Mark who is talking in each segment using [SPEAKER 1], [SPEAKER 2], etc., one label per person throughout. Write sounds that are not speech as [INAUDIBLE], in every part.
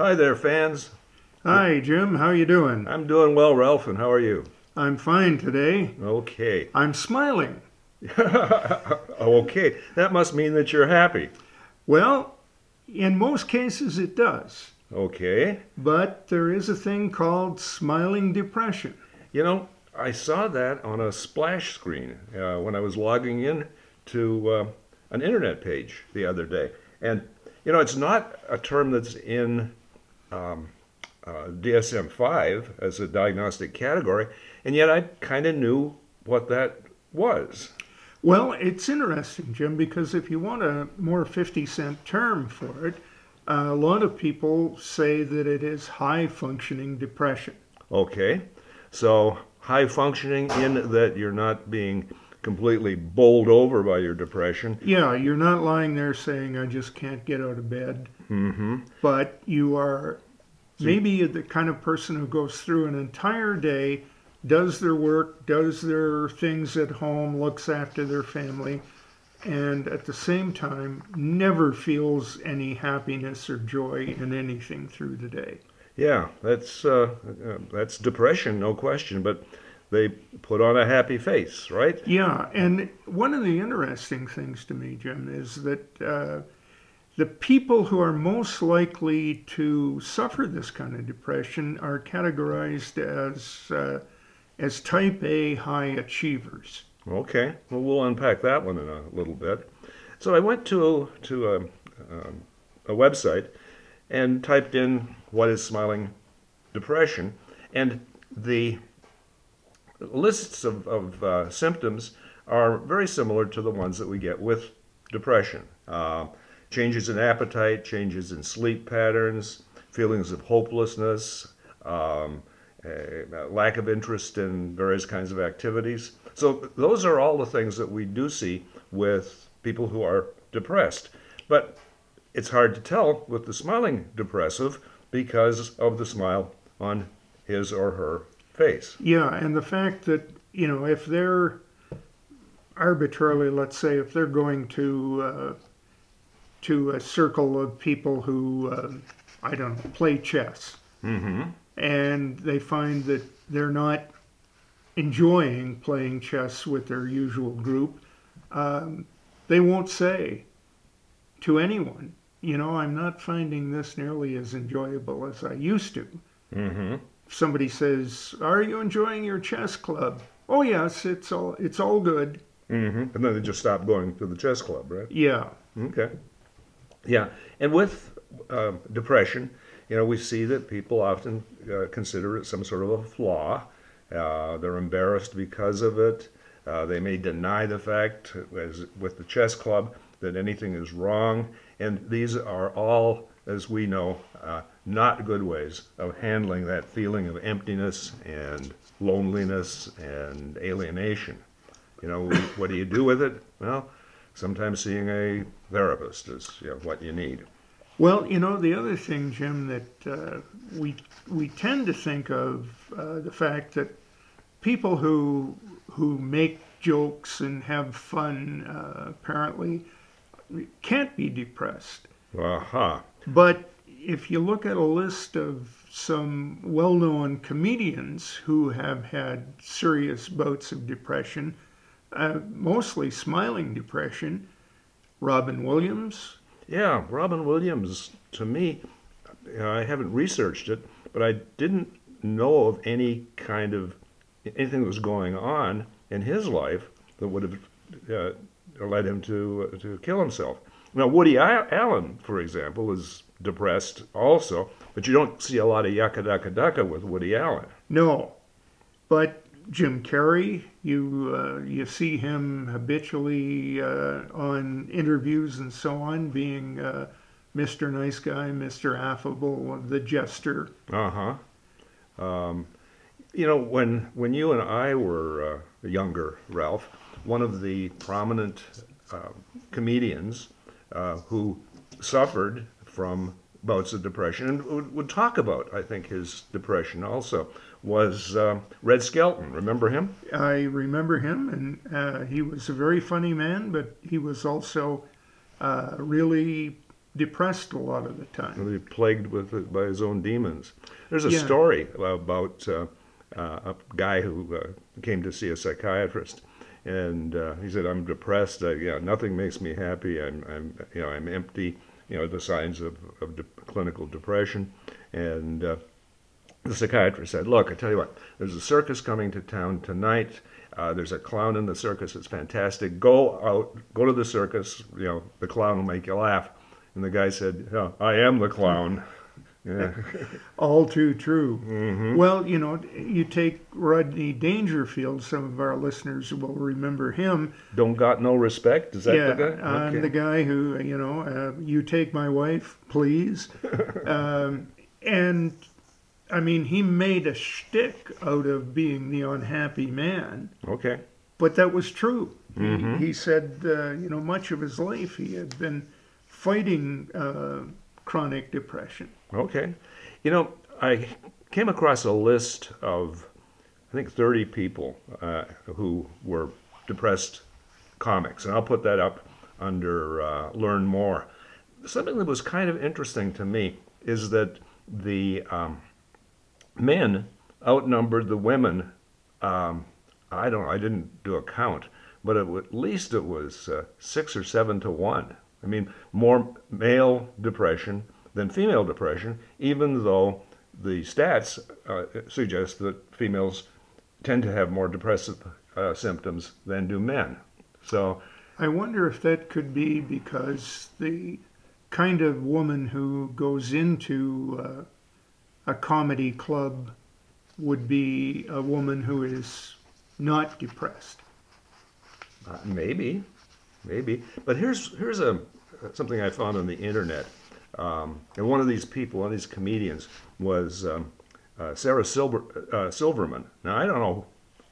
[SPEAKER 1] Hi there, fans.
[SPEAKER 2] Hi, Jim. How you doing?
[SPEAKER 1] I'm doing well, Ralph, and how are you?
[SPEAKER 2] I'm fine today.
[SPEAKER 1] Okay.
[SPEAKER 2] I'm smiling. [LAUGHS]
[SPEAKER 1] okay. That must mean that you're happy.
[SPEAKER 2] Well, in most cases it does.
[SPEAKER 1] Okay.
[SPEAKER 2] But there is a thing called smiling depression.
[SPEAKER 1] You know, I saw that on a splash screen uh, when I was logging in to uh, an internet page the other day. And, you know, it's not a term that's in um, uh, DSM 5 as a diagnostic category, and yet I kind of knew what that was.
[SPEAKER 2] Well, it's interesting, Jim, because if you want a more 50 cent term for it, uh, a lot of people say that it is high functioning depression.
[SPEAKER 1] Okay. So, high functioning in that you're not being completely bowled over by your depression.
[SPEAKER 2] Yeah, you're not lying there saying, I just can't get out of bed.
[SPEAKER 1] Mm-hmm.
[SPEAKER 2] But you are maybe the kind of person who goes through an entire day, does their work, does their things at home, looks after their family, and at the same time never feels any happiness or joy in anything through the day.
[SPEAKER 1] Yeah, that's uh, uh, that's depression, no question. But they put on a happy face, right?
[SPEAKER 2] Yeah, and one of the interesting things to me, Jim, is that uh, the people who are most likely to suffer this kind of depression are categorized as uh, as type A high achievers.
[SPEAKER 1] Okay, well we'll unpack that one in a little bit. So I went to to a, um, a website and typed in what is smiling depression, and the lists of, of uh, symptoms are very similar to the ones that we get with depression. Uh, changes in appetite, changes in sleep patterns, feelings of hopelessness, um, lack of interest in various kinds of activities. So, those are all the things that we do see with people who are depressed. But it's hard to tell with the smiling depressive because of the smile on his or her face.
[SPEAKER 2] Yeah, and the fact that, you know, if they're arbitrarily, let's say, if they're going to uh, to a circle of people who, uh, I don't know, play chess,
[SPEAKER 1] Mm-hmm.
[SPEAKER 2] and they find that they're not enjoying playing chess with their usual group, um, they won't say to anyone, you know, I'm not finding this nearly as enjoyable as I used to.
[SPEAKER 1] Mm-hmm.
[SPEAKER 2] Somebody says, "Are you enjoying your chess club?" Oh yes, it's all it's all good.
[SPEAKER 1] Mm-hmm. And then they just stop going to the chess club, right?
[SPEAKER 2] Yeah.
[SPEAKER 1] Okay. Yeah, and with uh, depression, you know, we see that people often uh, consider it some sort of a flaw. Uh, they're embarrassed because of it. Uh, they may deny the fact, as with the chess club, that anything is wrong. And these are all, as we know, uh, not good ways of handling that feeling of emptiness and loneliness and alienation. You know, what do you do with it? Well, sometimes seeing a therapist is you know, what you need.
[SPEAKER 2] Well, you know, the other thing, Jim, that uh, we we tend to think of uh, the fact that people who who make jokes and have fun uh, apparently can't be depressed.
[SPEAKER 1] Aha.
[SPEAKER 2] But if you look at a list of some well-known comedians who have had serious bouts of depression, uh, mostly smiling depression, Robin Williams,
[SPEAKER 1] Yeah, Robin Williams, to me, I haven't researched it, but I didn't know of any kind of anything that was going on in his life that would have uh, led him to uh, to kill himself. Now, Woody Allen, for example, is depressed also, but you don't see a lot of yakka dakka dakka with Woody Allen.
[SPEAKER 2] No, but Jim Carrey, you uh, you see him habitually uh, on interviews and so on, being uh, Mr. Nice Guy, Mr. Affable, the jester.
[SPEAKER 1] Uh huh. Um, you know, when when you and I were uh, younger, Ralph, one of the prominent uh, comedians uh, who suffered from bouts of depression and would, would talk about, I think, his depression also was uh, Red Skelton. Remember him?
[SPEAKER 2] I remember him, and uh, he was a very funny man, but he was also uh, really depressed a lot of the time.
[SPEAKER 1] Really plagued with by his own demons. There's a
[SPEAKER 2] Yeah.
[SPEAKER 1] story about uh, uh, a guy who uh, came to see a psychiatrist, and uh, he said, "I'm depressed. I, you know, nothing makes me happy. I'm, I'm, you know, I'm empty. You know, the signs of, of de- clinical depression." And uh, the psychiatrist said, "Look, I tell you what. There's a circus coming to town tonight. Uh, there's a clown in the circus. It's fantastic. Go out, go to the circus. You know, the clown will make you laugh." And the guy said, yeah, "I am the clown." Yeah. [LAUGHS]
[SPEAKER 2] All too true.
[SPEAKER 1] Mm-hmm.
[SPEAKER 2] Well, you know, you take Rodney Dangerfield. Some of our listeners will remember him.
[SPEAKER 1] Don't got no respect. Is that
[SPEAKER 2] yeah,
[SPEAKER 1] the guy?
[SPEAKER 2] I'm
[SPEAKER 1] Okay.
[SPEAKER 2] the guy who, you know, uh, you take my wife, please. [LAUGHS] um, and I mean, he made a shtick out of being the unhappy man,
[SPEAKER 1] Okay.
[SPEAKER 2] but that was true.
[SPEAKER 1] Mhm.
[SPEAKER 2] He, he said, uh, you know, much of his life he had been fighting uh, chronic depression.
[SPEAKER 1] Okay. You know, I came across a list of, I think, 30 people uh, who were depressed comics, and I'll put that up under uh, Learn More. Something that was kind of interesting to me is that the um, men outnumbered the women. Um, I don't. know, I didn't do a count, but it, at least it was uh, six or seven to one. I mean, more male depression than female depression, even though the stats uh, suggest that females tend to have more depressive uh, symptoms than do men. So,
[SPEAKER 2] I wonder if that could be because the kind of woman who goes into uh, a comedy club would be a woman who is not depressed.
[SPEAKER 1] Uh, maybe, maybe. But here's here's a something I found on the internet. Um, and one of these people, one of these comedians, was um, uh, Sarah Silver, uh, Silverman. Now I don't know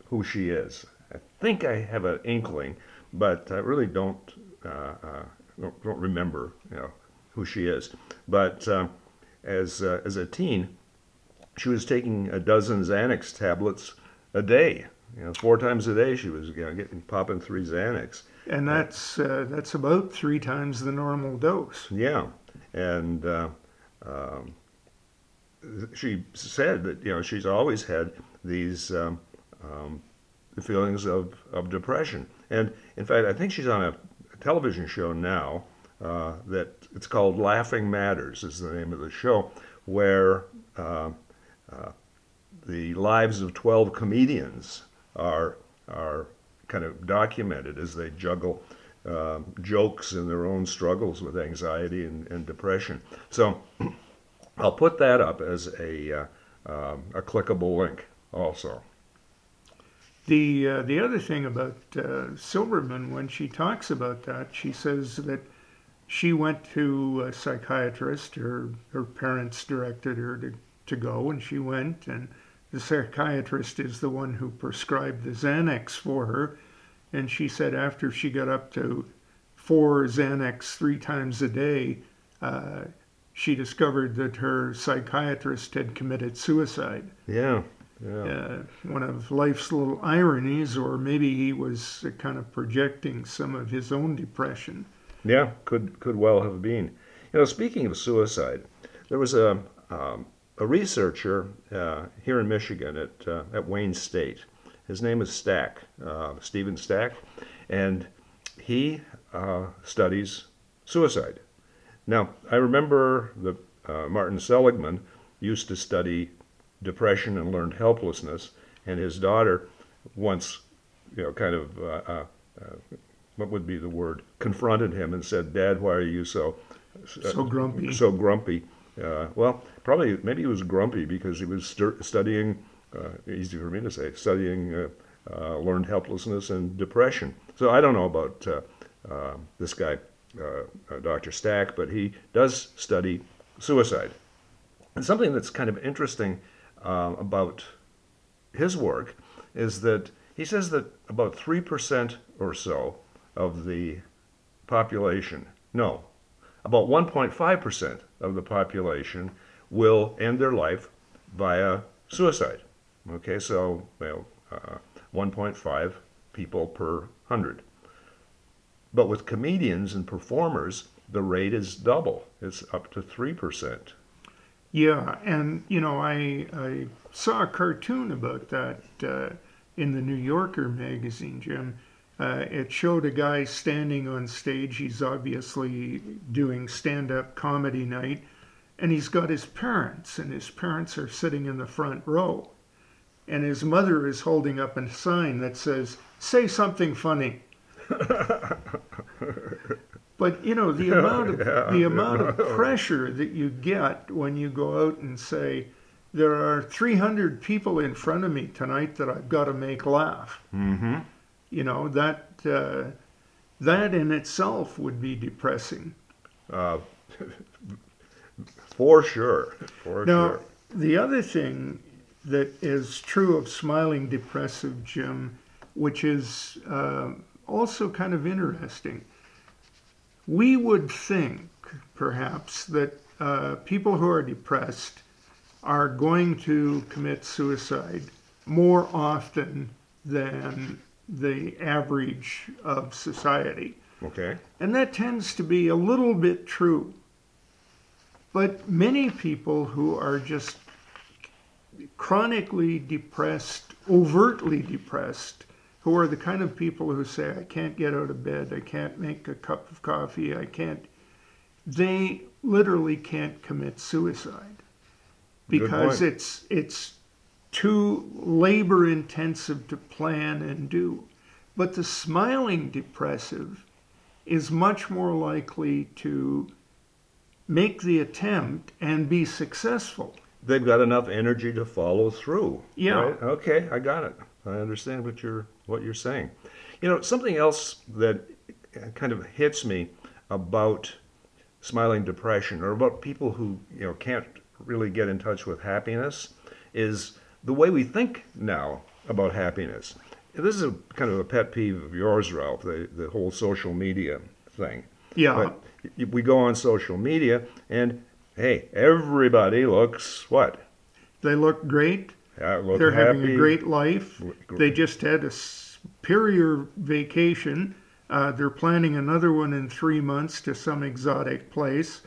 [SPEAKER 1] who she is. I think I have an inkling, but I really don't uh, uh, don't, don't remember, you know, who she is. But um, as uh, as a teen, she was taking a dozen Xanax tablets a day. You know, four times a day she was you know, getting popping three Xanax.
[SPEAKER 2] And that's uh, that's about three times the normal dose.
[SPEAKER 1] Yeah, and uh, um, she said that you know she's always had these um, um, feelings of, of depression, and in fact, I think she's on a television show now uh, that it's called Laughing Matters is the name of the show, where uh, uh, the lives of twelve comedians are are kind of documented as they juggle um, jokes and their own struggles with anxiety and, and depression. So [CLEARS THROAT] I'll put that up as a, uh, um, a clickable link also.
[SPEAKER 2] The uh, the other thing about uh, Silverman, when she talks about that, she says that she went to a psychiatrist. Her her parents directed her to, to go, and she went. And the psychiatrist is the one who prescribed the Xanax for her. And she said after she got up to four Xanax three times a day, uh, she discovered that her psychiatrist had committed suicide
[SPEAKER 1] Yeah, yeah.
[SPEAKER 2] uh, one of life's little ironies, or maybe he was kind of projecting some of his own depression.
[SPEAKER 1] Yeah, could could well have been. You know, speaking of suicide, there was a um, a researcher uh, here in Michigan at uh, at Wayne State. His name is Stack, uh, Stephen Stack, and he uh, studies suicide. Now, I remember that uh, Martin Seligman used to study depression and learned helplessness, and his daughter once, you know, kind of uh, uh, uh, what would be the word, confronted him and said, "Dad, why are you so
[SPEAKER 2] So grumpy.
[SPEAKER 1] so grumpy?" Uh, well, probably maybe he was grumpy because he was stu- studying. Uh, easy for me to say, studying uh, uh, learned helplessness and depression. So I don't know about this guy, Dr. Stack, but he does study suicide. And something that's kind of interesting about his work is that he says that about 3% or so of the population, no, about 1.5% of the population will end their life via suicide. Okay, so well, uh, 1.5 people per 100. But with comedians and performers, the rate is double. It's up to 3%.
[SPEAKER 2] Yeah, and you know, I I saw a cartoon about that uh, in the New Yorker magazine, Jim. Uh, it showed a guy standing on stage. He's obviously doing stand-up comedy night, and he's got his parents, and his parents are sitting in the front row, and his mother is holding up a sign that says, "Say something funny." But you know the [LAUGHS] amount of
[SPEAKER 1] Yeah,
[SPEAKER 2] the amount
[SPEAKER 1] yeah.
[SPEAKER 2] of pressure that you get when you go out and say there are 300 people in front of me tonight that I've got to make laugh.
[SPEAKER 1] Mm-hmm.
[SPEAKER 2] You know that uh, that in itself would be depressing.
[SPEAKER 1] Uh, [LAUGHS] for sure. For
[SPEAKER 2] Now
[SPEAKER 1] sure.
[SPEAKER 2] the other thing that is true of smiling depressive, Jim, which is uh, also kind of interesting. We would think, perhaps, that uh, people who are depressed are going to commit suicide more often than the average of society.
[SPEAKER 1] Okay.
[SPEAKER 2] And that tends to be a little bit true. But many people who are just chronically depressed, overtly depressed, who are the kind of people who say, I can't get out of bed, I can't make a cup of coffee, I can't, they literally can't commit suicide because it's, it's too labor intensive to plan and do. But the smiling depressive is much more likely to make the attempt and be successful.
[SPEAKER 1] They've got enough energy to follow through.
[SPEAKER 2] Yeah.
[SPEAKER 1] right? Okay, I got it. I understand what you're what you're saying. You know, something else that kind of hits me about smiling depression or about people who, you know, can't really get in touch with happiness is the way we think now about happiness. This is a kind of a pet peeve of yours, Ralph, the, the whole social media thing.
[SPEAKER 2] Yeah.
[SPEAKER 1] But we go on social media and hey, everybody looks what?
[SPEAKER 2] They look great.
[SPEAKER 1] Uh, look
[SPEAKER 2] They're
[SPEAKER 1] happy.
[SPEAKER 2] having a great life. They just had a superior vacation. Uh, they're planning another one in three months to some exotic place.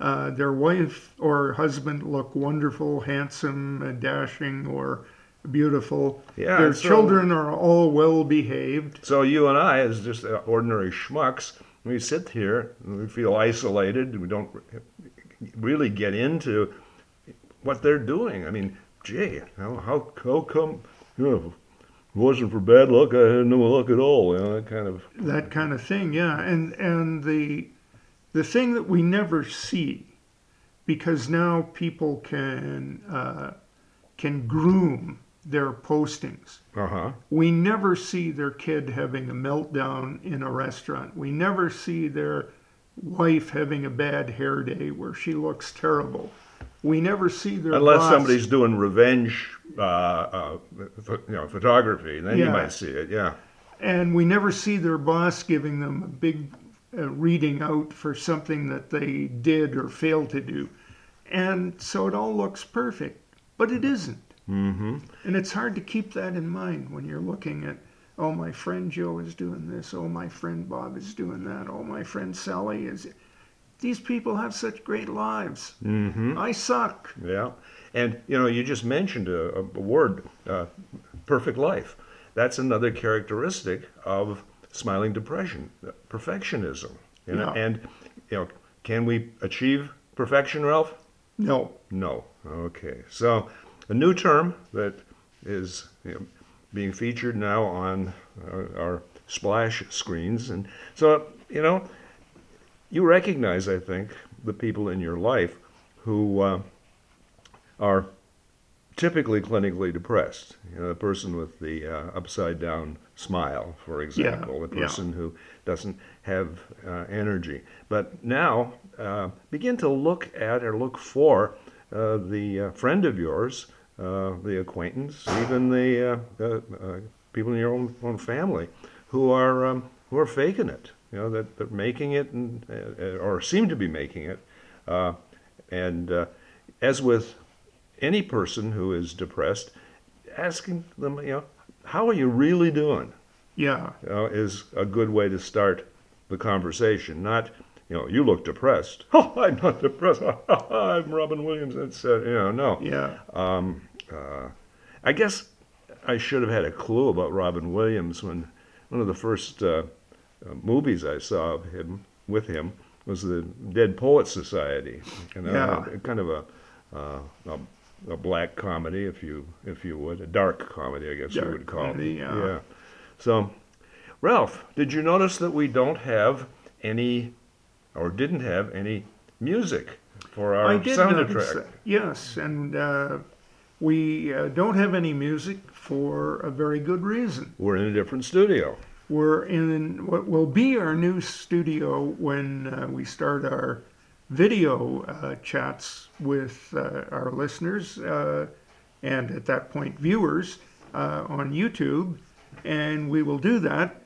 [SPEAKER 2] Uh, their wife or husband look wonderful, handsome, and dashing, or beautiful.
[SPEAKER 1] Yeah,
[SPEAKER 2] Their
[SPEAKER 1] so-
[SPEAKER 2] children are all well behaved.
[SPEAKER 1] So you and I, as just uh, ordinary schmucks, we sit here and we feel isolated. We don't really get into what they're doing. I mean, gee, how how, how come? You know, if it wasn't for bad luck, I had no luck at all. You know, that kind of.
[SPEAKER 2] that kind of thing yeah and and the the thing that we never see because now people can uh, can groom their postings
[SPEAKER 1] Uh huh.
[SPEAKER 2] we never see their kid having a meltdown in a restaurant we never see their wife having a bad hair day where she looks terrible we never see their
[SPEAKER 1] Unless
[SPEAKER 2] boss-
[SPEAKER 1] somebody's doing revenge, uh, uh, ph- you know, photography, then you might see it. Yeah.
[SPEAKER 2] and we never see their boss giving them a big uh, reading out for something that they did or failed to do. And so it all looks perfect, but it isn't.
[SPEAKER 1] Mm-hmm.
[SPEAKER 2] And it's hard to keep that in mind when you're looking at, oh, my friend Joe is doing this, oh, my friend Bob is doing that, oh, my friend Sally is. These people have such great lives.
[SPEAKER 1] Mm-hmm.
[SPEAKER 2] I suck.
[SPEAKER 1] Yeah, and you know, you just mentioned a, a word, uh, perfect life. That's another characteristic of smiling depression, uh, perfectionism. You know,
[SPEAKER 2] Yeah.
[SPEAKER 1] and you know, can we achieve perfection, Ralph?
[SPEAKER 2] No.
[SPEAKER 1] No. Okay, so a new term that is you know, being featured now on our, our splash screens, and so you know, you recognize, I think, the people in your life who uh, are typically clinically depressed. You know, the person with the uh, upside down smile, for example, the
[SPEAKER 2] yeah.
[SPEAKER 1] person who doesn't have uh, energy. But now, uh, begin to look at or look for uh, the uh, friend of yours, uh, the acquaintance, even the uh, uh, uh, people in your own, own family who are um, who are faking it. You know that they're making it and uh, or seem to be making it. Uh, and uh, as with any person who is depressed, asking them, you know, how are you really doing?
[SPEAKER 2] Yeah.
[SPEAKER 1] You know, is a good way to start the conversation. Not you know, you look depressed. [LAUGHS] Oh, I'm not depressed. [LAUGHS] I'm Robin Williams. It's uh, you know, no.
[SPEAKER 2] Yeah.
[SPEAKER 1] Um, uh, I guess I should have had a clue about Robin Williams when one of the first uh, uh, movies I saw of him with him was the Dead Poets Society, you know,
[SPEAKER 2] Yeah.
[SPEAKER 1] kind of a, uh, a a black comedy, if you if you would, a dark comedy, I guess
[SPEAKER 2] Dark
[SPEAKER 1] you would call
[SPEAKER 2] comedy,
[SPEAKER 1] it.
[SPEAKER 2] yeah.
[SPEAKER 1] So, Ralph, did you notice that we don't have any, or didn't have any music for our
[SPEAKER 2] I did
[SPEAKER 1] soundtrack?
[SPEAKER 2] Yes, and uh, we uh, don't have any music for a very good reason.
[SPEAKER 1] We're in a different studio.
[SPEAKER 2] We're in what will be our new studio when uh, we start our video uh, chats with uh, our listeners uh, and at that point viewers uh, on YouTube. And we will do that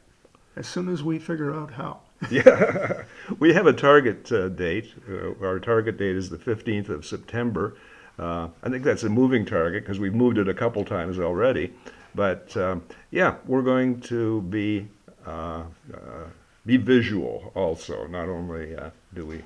[SPEAKER 2] as soon as we figure out how. [LAUGHS]
[SPEAKER 1] Yeah, we have a target uh, date. Uh, our target date is the 15th of September. Uh, I think that's a moving target because we've moved it a couple times already. But um, yeah, we're going to be uh, uh, be visual also. Not only uh, do we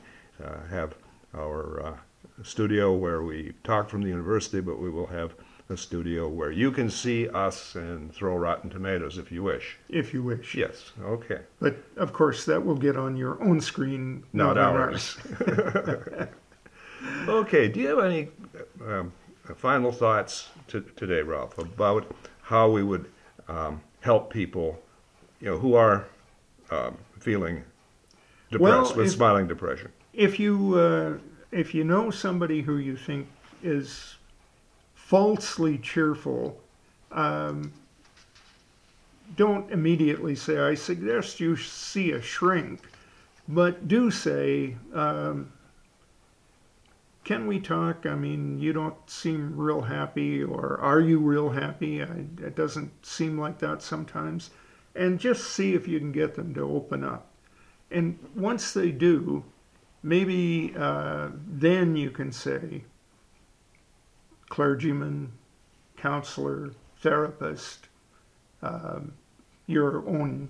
[SPEAKER 1] have our studio where we talk from the university, but we will have a studio where you can see us and throw rotten tomatoes if you wish.
[SPEAKER 2] If you wish.
[SPEAKER 1] Yes. Okay.
[SPEAKER 2] But of course, that will get on your own screen,
[SPEAKER 1] Not
[SPEAKER 2] on
[SPEAKER 1] ours. [LAUGHS] Okay, do you have any um, final thoughts to, today, Ralph, about how we would um, help people, you know, who are um, feeling depressed
[SPEAKER 2] Well,
[SPEAKER 1] with
[SPEAKER 2] if-
[SPEAKER 1] smiling depression?
[SPEAKER 2] If you uh, if you know somebody who you think is falsely cheerful, um, don't immediately say, "I suggest you see a shrink," but do say, um, "Can we talk? I mean, you don't seem real happy, or are you real happy? I, it doesn't seem like that sometimes." And just see if you can get them to open up. And once they do, maybe uh, then you can say clergyman, counselor, therapist, um, your own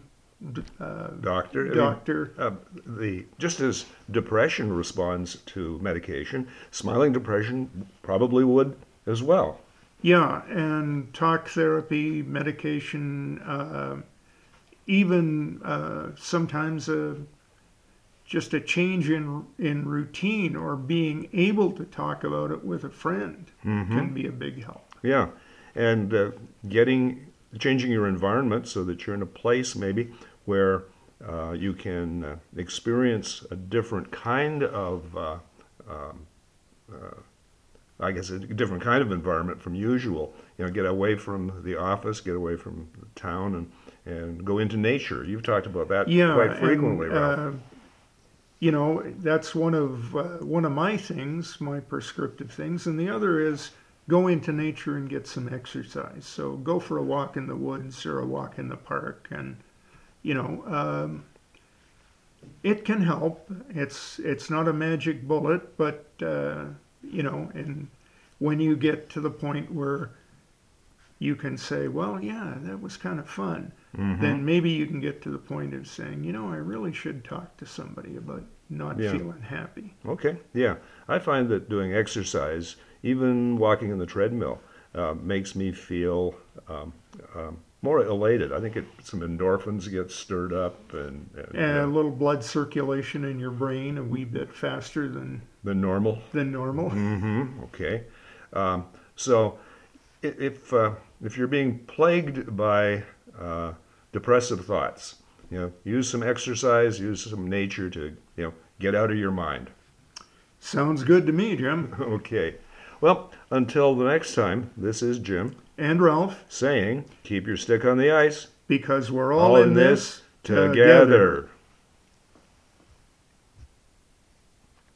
[SPEAKER 2] uh,
[SPEAKER 1] Doctor? I mean,
[SPEAKER 2] doctor.
[SPEAKER 1] uh, the just as depression responds to medication, smiling depression probably would as well.
[SPEAKER 2] Yeah, and talk therapy, medication, uh, even uh, sometimes a, just a change in in routine or being able to talk about it with a friend can be a big help.
[SPEAKER 1] Yeah, and uh, getting changing your environment so that you're in a place maybe where uh, you can uh, experience a different kind of, uh, um, uh, I guess, a different kind of environment from usual. You know, get away from the office, get away from the town, and and go into nature. You've talked about that
[SPEAKER 2] Yeah,
[SPEAKER 1] quite frequently,
[SPEAKER 2] and,
[SPEAKER 1] Ralph.
[SPEAKER 2] You know, that's one of uh, one of my things, my prescriptive things, and the other is go into nature and get some exercise. So go for a walk in the woods or a walk in the park, and you know, um, it can help. It's it's not a magic bullet, but uh, you know, and when you get to the point where you can say, well, yeah, that was kind of fun
[SPEAKER 1] Mhm.
[SPEAKER 2] then maybe you can get to the point of saying, you know, I really should talk to somebody about not
[SPEAKER 1] Yeah.
[SPEAKER 2] feeling happy.
[SPEAKER 1] Okay, yeah. I find that doing exercise, even walking in the treadmill, uh, makes me feel um, um, more elated. I think it, some endorphins get stirred up and, and,
[SPEAKER 2] And a
[SPEAKER 1] uh,
[SPEAKER 2] little blood circulation in your brain a wee bit faster than,
[SPEAKER 1] the normal.
[SPEAKER 2] than normal. [LAUGHS]
[SPEAKER 1] hmm Okay. Um, so if, uh, if you're being plagued by uh, depressive thoughts, you know, use some exercise, use some nature to, you know, get out of your mind.
[SPEAKER 2] Sounds good to me, Jim. [LAUGHS]
[SPEAKER 1] Okay. Well, until the next time, this is Jim.
[SPEAKER 2] And Ralph,
[SPEAKER 1] saying, keep your stick on the ice,
[SPEAKER 2] because we're all, in this
[SPEAKER 1] together.